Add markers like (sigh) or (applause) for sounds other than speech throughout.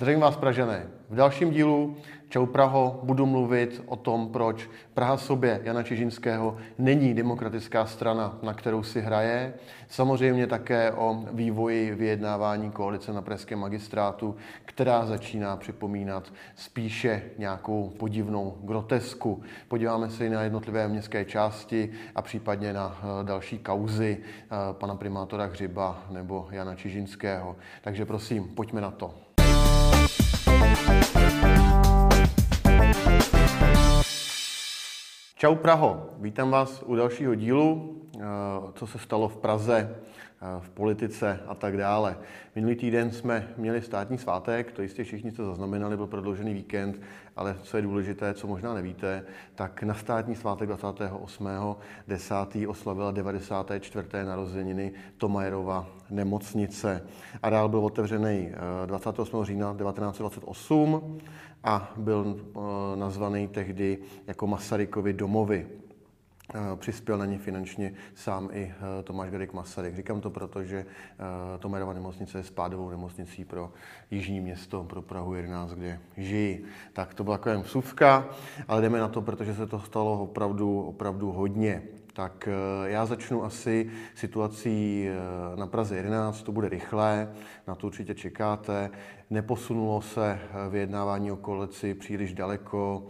Zdravím vás, Pražené. V dalším dílu Čau Praho budu mluvit o tom, proč Praha sobě Jana Čižinského není demokratická strana, na kterou si hraje. Samozřejmě také o vývoji vyjednávání koalice na pražském magistrátu, která začíná připomínat spíše nějakou podivnou grotesku. Podíváme se i na jednotlivé městské části a případně na eh, další kauzy eh, pana primátora Hřiba nebo Jana Čižinského. Takže prosím, pojďme na to. Čau Praho, vítám vás u dalšího dílu, eh, co se stalo v Praze, v politice a tak dále. Minulý týden jsme měli státní svátek, to jistě všichni jste zaznamenali, byl prodloužený víkend, ale co je důležité, co možná nevíte, tak na státní svátek 28.10. oslavila 94. narozeniny Tomajerova nemocnice. A dál byl otevřený 28. Eh, října 1928 a byl eh, nazvaný tehdy jako Masarykovi domovy. Eh, přispěl na ně finančně sám i eh, Tomáš Garik Masaryk. Říkám to proto, že Tomerova nemocnice je spádovou nemocnicí pro jižní město, pro Prahu 11, kde žijí. Tak to byla taková vsuvka, ale jdeme na to, protože se to stalo opravdu, opravdu hodně. Tak já začnu asi situací na Praze 11, to bude rychlé, na to určitě čekáte. Neposunulo se vyjednávání o koalici příliš daleko.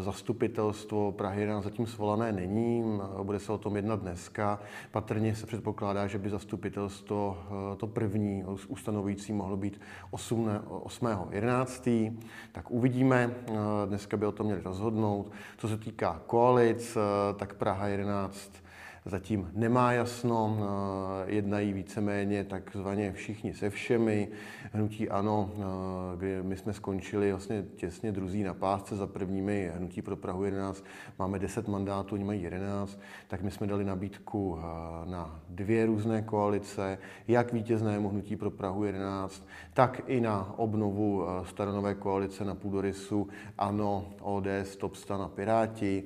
Zastupitelstvo Prahy 11 zatím svolané není, bude se o tom jednat dneska. Patrně se předpokládá, že by zastupitelstvo to první ustanovující mohlo být 8.11. Tak uvidíme, dneska by o tom měli rozhodnout. Co se týká koalic, tak Praha 11 zatím nemá jasno, eh, jednají víceméně takzvaně všichni se všemi. Hnutí ano, eh, kdy my jsme skončili vlastně těsně druzí na pásce za prvními hnutí pro Prahu 11, máme 10 mandátů, oni mají 11, tak my jsme dali nabídku eh, na dvě různé koalice, jak vítěznému hnutí pro Prahu 11, tak i na obnovu staronové koalice na půdorysu ANO, ODS, Topstan a Piráti.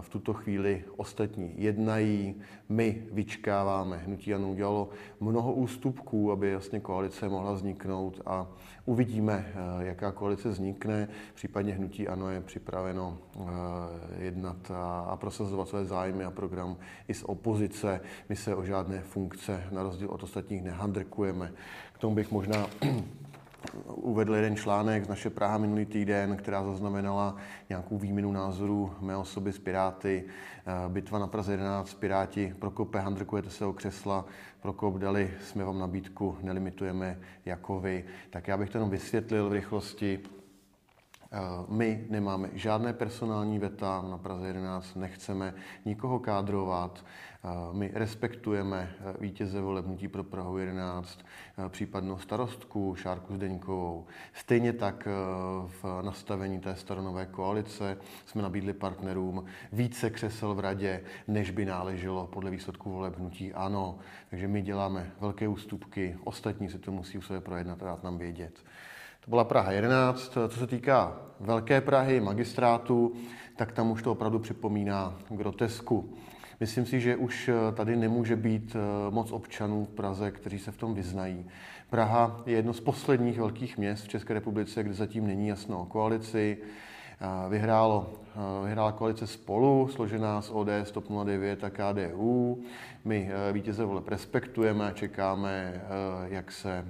V tuto chvíli ostatní jednají, my vyčkáváme. Hnutí Ano udělalo mnoho ústupků, aby jasně koalice mohla vzniknout a uvidíme, eh, jaká koalice vznikne. Případně Hnutí Ano je připraveno eh, jednat a prosazovat své zájmy a program i z opozice. My se o žádné funkce na rozdíl od ostatních nehandrkujeme. K tomu bych možná uvedl jeden článek z naše Praha minulý týden, která zaznamenala nějakou výměnu názorů mé osoby s Piráty. Eh, bitva na Praze 11, Piráti, Prokope, handrkujete se o křesla, Prokop dali, jsme vám nabídku, nelimitujeme jako vy. Tak já bych to jenom vysvětlil v rychlosti. Eh, my nemáme žádné personální veta na Praze 11, nechceme nikoho kádrovat. Eh, my respektujeme eh, vítěze volebnutí pro Prahu 11, případnou starostku Šárku Zdeňkovou. Stejně tak v nastavení té staronové koalice jsme nabídli partnerům více křesel v radě, než by náleželo podle výsledků volebnutí ano. Takže my děláme velké ústupky, ostatní se to musí u sebe projednat a dát nám vědět. To byla Praha 11. Co se týká Velké Prahy, magistrátu, tak tam už to opravdu připomíná grotesku. Myslím si, že už tady nemůže být eh, moc občanů v Praze, kteří se v tom vyznají. Praha je jedno z posledních velkých měst v České republice, kde zatím není jasno o koalici. Vyhrálo, vyhrála koalice Spolu, složená z ODS, TOP 09 a KDU. My e, vítěze voleb respektujeme a čekáme, e, jak se e,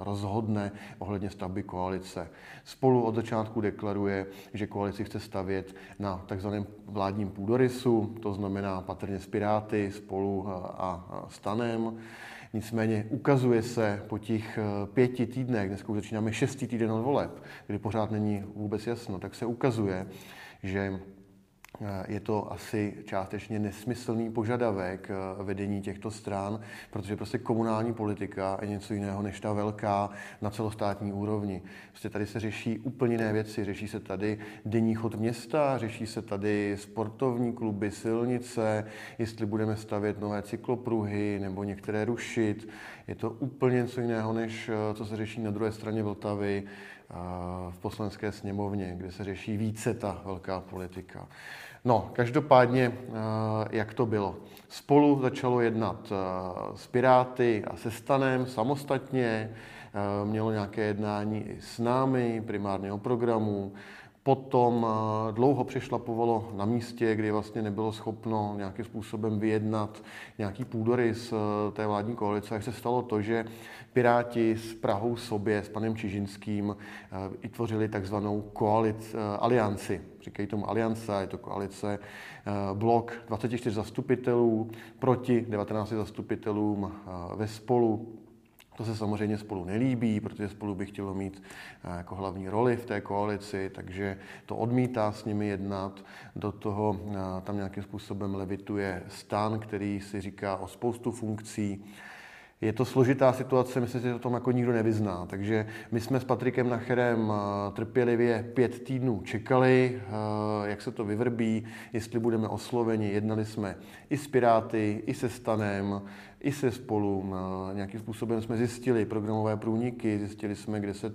rozhodne ohledně stavby koalice. Spolu od začátku deklaruje, že koalici chce stavět na takzvaném vládním půdorysu, to znamená patrně s Piráty, Spolu a Stanem. Nicméně ukazuje se po těch eh, pěti týdnech, dneska už začínáme šestý týden od voleb, kdy pořád není vůbec jasno, tak se ukazuje, že je to asi částečně nesmyslný požadavek eh, vedení těchto stran, protože prostě komunální politika je něco jiného než ta velká na celostátní úrovni. Prostě tady se řeší úplně jiné věci. Řeší se tady denní chod města, řeší se tady sportovní kluby, silnice, jestli budeme stavět nové cyklopruhy nebo některé rušit. Je to úplně něco jiného, než eh, co se řeší na druhé straně Vltavy v poslanské sněmovně, kde se řeší více ta velká politika. No, každopádně, eh, jak to bylo? Spolu začalo jednat eh, s Piráty a se Stanem samostatně. mělo nějaké jednání i s námi, primárně o programu, Potom eh, dlouho přešlapovalo na místě, kdy vlastně nebylo schopno nějakým způsobem vyjednat nějaký půdorys eh, té vládní koalice. Tak se stalo to, že Piráti s Prahou sobě, s panem Čižinským, eh, vytvořili takzvanou koalic, alianci. Říkají tomu aliance, je to koalice, blok 24 zastupitelů proti 19 zastupitelům ve spolu to se samozřejmě spolu nelíbí, protože spolu by chtělo mít eh, jako hlavní roli v té koalici, takže to odmítá s nimi jednat. Do toho eh, tam nějakým způsobem levituje stan, který si říká o spoustu funkcí. Je to složitá situace, myslím si, že to tom jako nikdo nevyzná. Takže my jsme s Patrikem Nacherem eh, trpělivě pět týdnů čekali, jak se to vyvrbí, jestli budeme osloveni. Jednali jsme i s Piráty, i se Stanem, i se spolu. Nějakým způsobem jsme zjistili programové průniky, zjistili jsme, kde se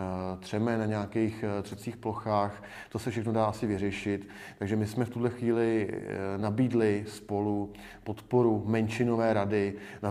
Eh, třeme na nějakých eh, třecích plochách. To se všechno dá asi vyřešit. Takže my jsme v tuhle chvíli eh, nabídli spolu podporu menšinové rady na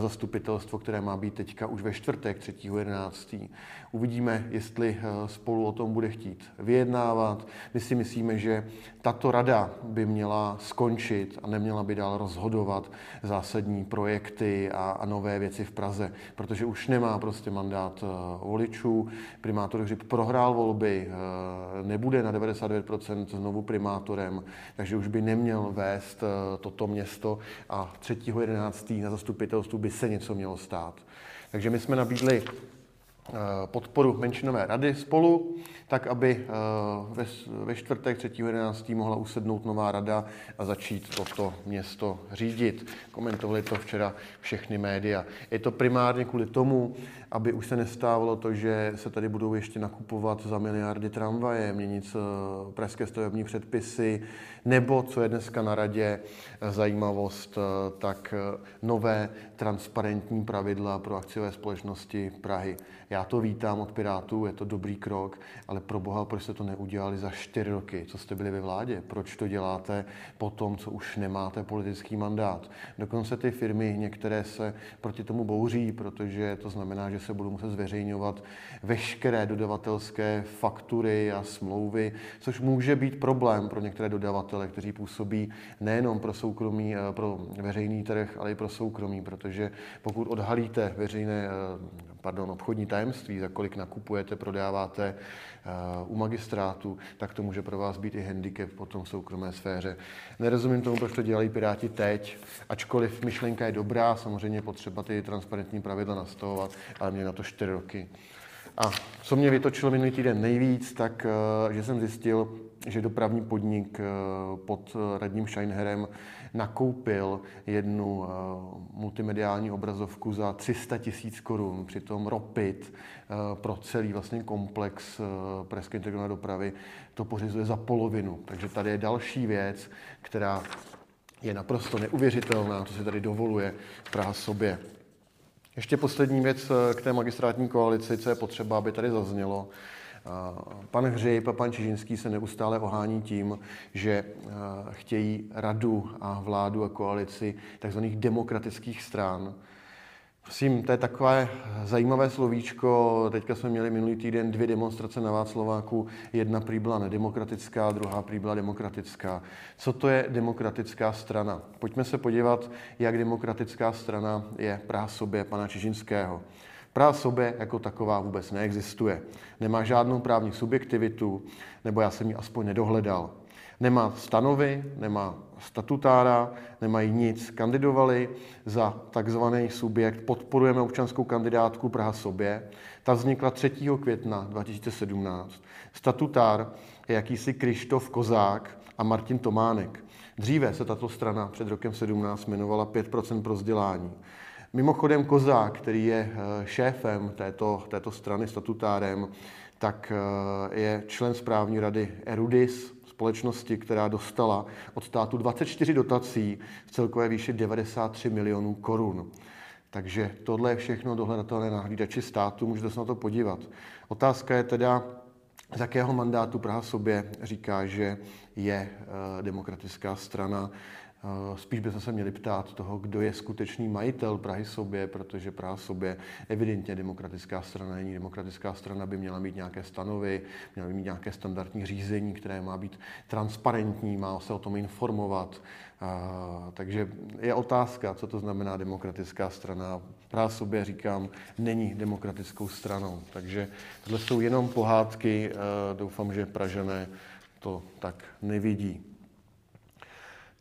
zastupitelstvo, které má být teďka už ve čtvrtek 3.11. Uvidíme, jestli spolu o tom bude chtít vyjednávat. My si myslíme, že tato rada by měla skončit a neměla by dál rozhodovat zásadní projekty a, a nové věci v Praze, protože už nemá prostě mandát voličů. Primátor Hřib prohrál volby, eh, nebude na 99% znovu primátorem, takže už by neměl vést eh, toto město a 3.11. na zastupitelstvu by se něco mělo stát. Takže my jsme nabídli podporu menšinové rady spolu, tak aby ve, ve čtvrtek 3.11. mohla usednout nová rada a začít toto město řídit. Komentovali to včera všechny média. Je to primárně kvůli tomu, aby už se nestávalo to, že se tady budou ještě nakupovat za miliardy tramvaje, měnit eh, pražské stavební předpisy, nebo, co je dneska na radě, eh, zajímavost, eh, tak nové transparentní pravidla pro akciové společnosti Prahy. Já to vítám od Pirátů, je to dobrý krok, ale pro boha, proč jste to neudělali za čtyři roky, co jste byli ve vládě? Proč to děláte po tom, co už nemáte politický mandát? Dokonce ty firmy, některé se proti tomu bouří, protože to znamená, že se budou muset zveřejňovat veškeré dodavatelské faktury a smlouvy, což může být problém pro některé dodavatele, kteří působí nejenom pro soukromí, eh, pro veřejný trh, ale i pro soukromí, protože pokud odhalíte veřejné, eh, pardon, obchodní tajemství, za kolik nakupujete, prodáváte eh, u magistrátu, tak to může pro vás být i handicap potom v soukromé sféře. Nerozumím tomu, proč to dělají Piráti teď, ačkoliv myšlenka je dobrá, samozřejmě potřeba ty transparentní pravidla nastavovat, ale ale mě na to čtyři roky. A co mě vytočilo minulý týden nejvíc, tak eh, že jsem zjistil, že dopravní podnik eh, pod radním Scheinherem nakoupil jednu eh, multimediální obrazovku za 300 tisíc korun. Přitom Ropit pro celý vlastně komplex Pražské integrované dopravy to pořizuje za polovinu. Takže tady je další věc, která je naprosto neuvěřitelná, co se tady dovoluje Praha sobě. Ještě poslední věc eh, k té magistrátní koalici, co je potřeba, aby tady zaznělo. Pan Hřejb a pan Čižinský se neustále ohání tím, že eh, chtějí radu a vládu a koalici tzv. demokratických stran. Prosím, to je takové zajímavé slovíčko. Teďka jsme měli minulý týden dvě demonstrace na Václaváku. Jedna prý byla nedemokratická, druhá prý byla demokratická. Co to je demokratická strana? Pojďme se podívat, jak demokratická strana je Praha sobě pana Čižinského. Praha sobě jako taková vůbec neexistuje. Nemá žádnou právní subjektivitu, nebo já jsem ji aspoň nedohledal. Nemá stanovy, nemá statutára, nemají nic. Kandidovali za takzvaný subjekt Podporujeme občanskou kandidátku Praha sobě. Ta vznikla 3. května 2017. Statutár je jakýsi Krištof Kozák a Martin Tománek. Dříve se tato strana před rokem 17 jmenovala 5% pro vzdělání. Mimochodem Kozák, který je eh, šéfem této, této strany, statutárem, tak eh, je člen správní rady Erudis, společnosti, která dostala od státu 24 dotací v celkové výši 93 milionů korun. Takže tohle je všechno dohledatelné na hlídači státu, můžete se na to podívat. Otázka je teda, z jakého mandátu Praha sobě říká, že je eh, demokratická strana. Spíš bychom se měli ptát toho, kdo je skutečný majitel Prahy sobě, protože Praha sobě evidentně demokratická strana není. Demokratická strana by měla mít nějaké stanovy, měla by mít nějaké standardní řízení, které má být transparentní, má se o tom informovat. Takže je otázka, co to znamená demokratická strana. Praha sobě, říkám, není demokratickou stranou. Takže tohle jsou jenom pohádky. Doufám, že Pražané to tak nevidí.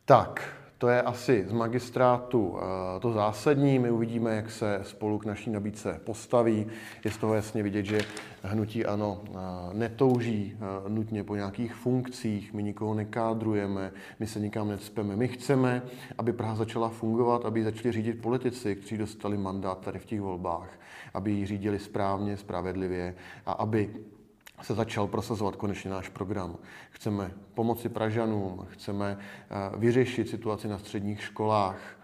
Tak, to je asi z magistrátu eh, to zásadní. My uvidíme, jak se spolu k naší nabídce postaví. Je z toho jasně vidět, že hnutí ano eh, netouží eh, nutně po nějakých funkcích, my nikoho nekádrujeme, my se nikam necpeme. My chceme, aby Praha začala fungovat, aby začali řídit politici, kteří dostali mandát tady v těch volbách, aby ji řídili správně, spravedlivě a aby se začal prosazovat konečně náš program. Chceme pomoci Pražanům, chceme eh, vyřešit situaci na středních školách.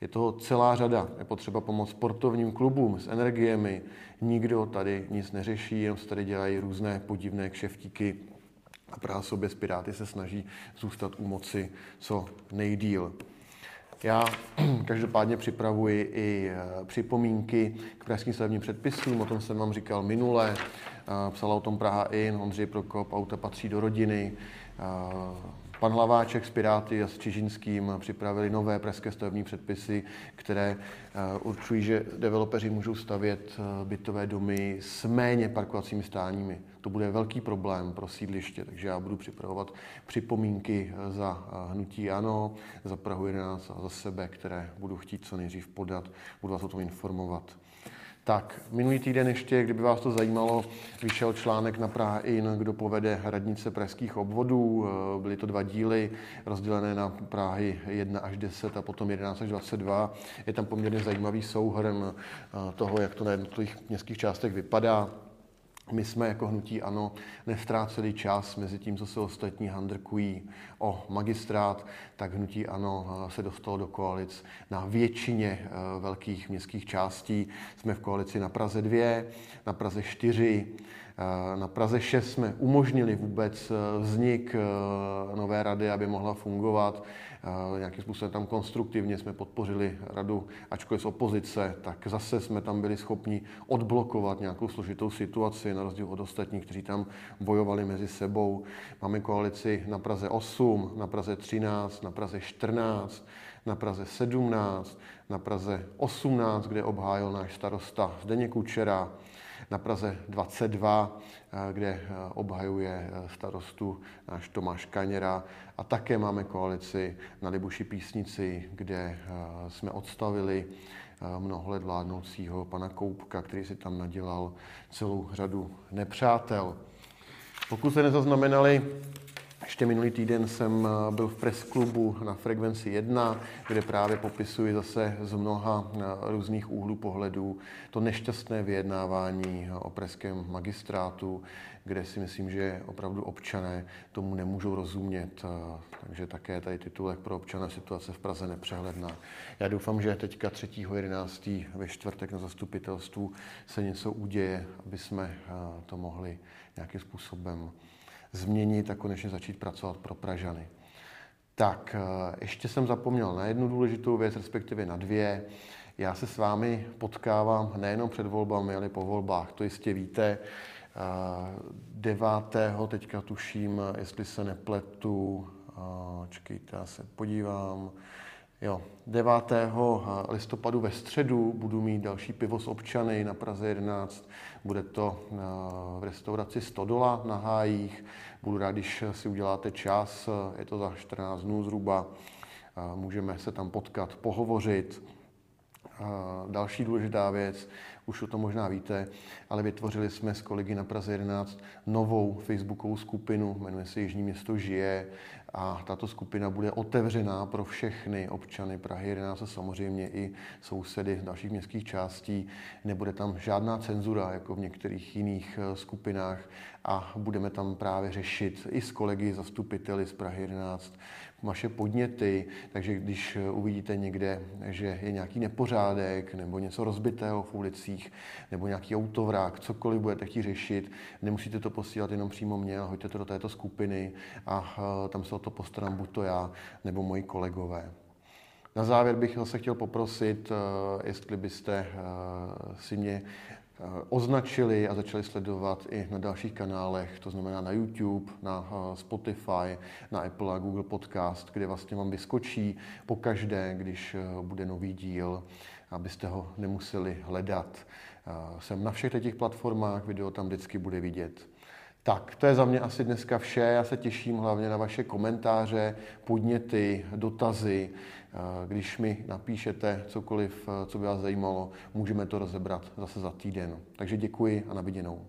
Je toho celá řada. Je potřeba pomoct sportovním klubům s energiemi. Nikdo tady nic neřeší, jenom se tady dělají různé podivné kšeftíky. A Praha sobě z Piráty se snaží zůstat u moci co nejdíl. Já (clears throat) každopádně připravuji i eh, připomínky k pražským stavebním předpisům, o tom jsem vám říkal minule. Psala o tom Praha In, Ondřej Prokop, auta patří do rodiny. Pan Hlaváček s Piráty a s Čižinským připravili nové pražské stavební předpisy, které určují, že developeři můžou stavět bytové domy s méně parkovacími stáními. To bude velký problém pro sídliště, takže já budu připravovat připomínky za hnutí ANO, za Prahu 11 a za sebe, které budu chtít co nejdřív podat, budu vás o tom informovat. Tak, minulý týden ještě, kdyby vás to zajímalo, vyšel článek na Praha In, kdo povede radnice pražských obvodů. Eh, byly to dva díly, rozdělené na Prahy 1 až 10 a potom 11 až 22. Je tam poměrně zajímavý souhrn eh, toho, jak to na jednotlivých městských částech vypadá. My jsme jako hnutí ANO nestráceli čas mezi tím, co se ostatní handrkují o magistrát, tak hnutí ANO eh, se dostalo do koalic na většině eh, velkých městských částí. Jsme v koalici na Praze 2, na Praze 4, Eh, na Praze 6 jsme umožnili vůbec eh, vznik eh, nové rady, aby mohla fungovat. Nějakým způsobem tam konstruktivně jsme podpořili radu, ačkoliv z opozice, tak zase jsme tam byli schopni odblokovat nějakou složitou situaci, na rozdíl od ostatních, kteří tam bojovali mezi sebou. Máme koalici na Praze 8, na Praze 13, na Praze 14, na Praze 17, na Praze 18, kde obhájil náš starosta Zdeněk Kučera, na Praze 22, eh, kde eh, obhajuje eh, starostu náš Tomáš Kaněra a také máme koalici na Libuši Písnici, kde jsme odstavili mnoho let vládnoucího pana Koupka, který si tam nadělal celou řadu nepřátel. Pokud se nezaznamenali ještě minulý týden jsem eh, byl v presklubu na Frekvenci 1, kde právě popisuji zase z mnoha eh, různých úhlů pohledů to nešťastné vyjednávání eh, o pražském magistrátu, kde si myslím, že opravdu občané tomu nemůžou rozumět. Takže také tady titulek pro občana situace v Praze nepřehledná. Já doufám, že teďka 3.11. ve čtvrtek na zastupitelstvu se něco uděje, aby jsme to mohli nějakým způsobem změnit a konečně začít pracovat pro Pražany. Tak, eh, ještě jsem zapomněl na jednu důležitou věc, respektive na dvě. Já se s vámi potkávám nejenom před volbami, ale po volbách. To jistě víte. 9. teďka tuším, jestli se nepletu, čekejte, já se podívám, Jo, 9. listopadu ve středu budu mít další pivo s občany na Praze 11. Bude to eh, v restauraci Stodola na Hájích. Budu rád, když si uděláte čas, je to za 14 dnů zhruba. Můžeme se tam potkat, pohovořit. Další důležitá věc, už o tom možná víte, ale vytvořili jsme s kolegy na Praze 11 novou facebookovou skupinu, jmenuje se Jižní město žije. A tato skupina bude otevřená pro všechny občany Prahy. 11 a samozřejmě i sousedy dalších městských částí. Nebude tam žádná cenzura, jako v některých jiných eh, skupinách. A budeme tam právě řešit i s kolegy zastupiteli z Prahy 11 vaše podněty, takže když uvidíte někde, že je nějaký nepořádek nebo něco rozbitého v ulicích nebo nějaký autovrák, cokoliv budete chtít řešit, nemusíte to posílat jenom přímo mě, ale hoďte to do této skupiny a tam se o to postarám buď to já nebo moji kolegové. Na závěr bych se chtěl poprosit, jestli byste si mě Eh, označili a začali sledovat i na dalších kanálech, to znamená na YouTube, na eh, Spotify, na Apple a Google Podcast, kde vlastně vám vyskočí po každé, když eh, bude nový díl, abyste ho nemuseli hledat. Jsem na všech těch platformách, video tam vždycky bude vidět. Tak, to je za mě asi dneska vše. Já se těším hlavně na vaše komentáře, podněty, dotazy. Když mi napíšete cokoliv, co by vás zajímalo, můžeme to rozebrat zase za týden. Takže děkuji a na viděnou.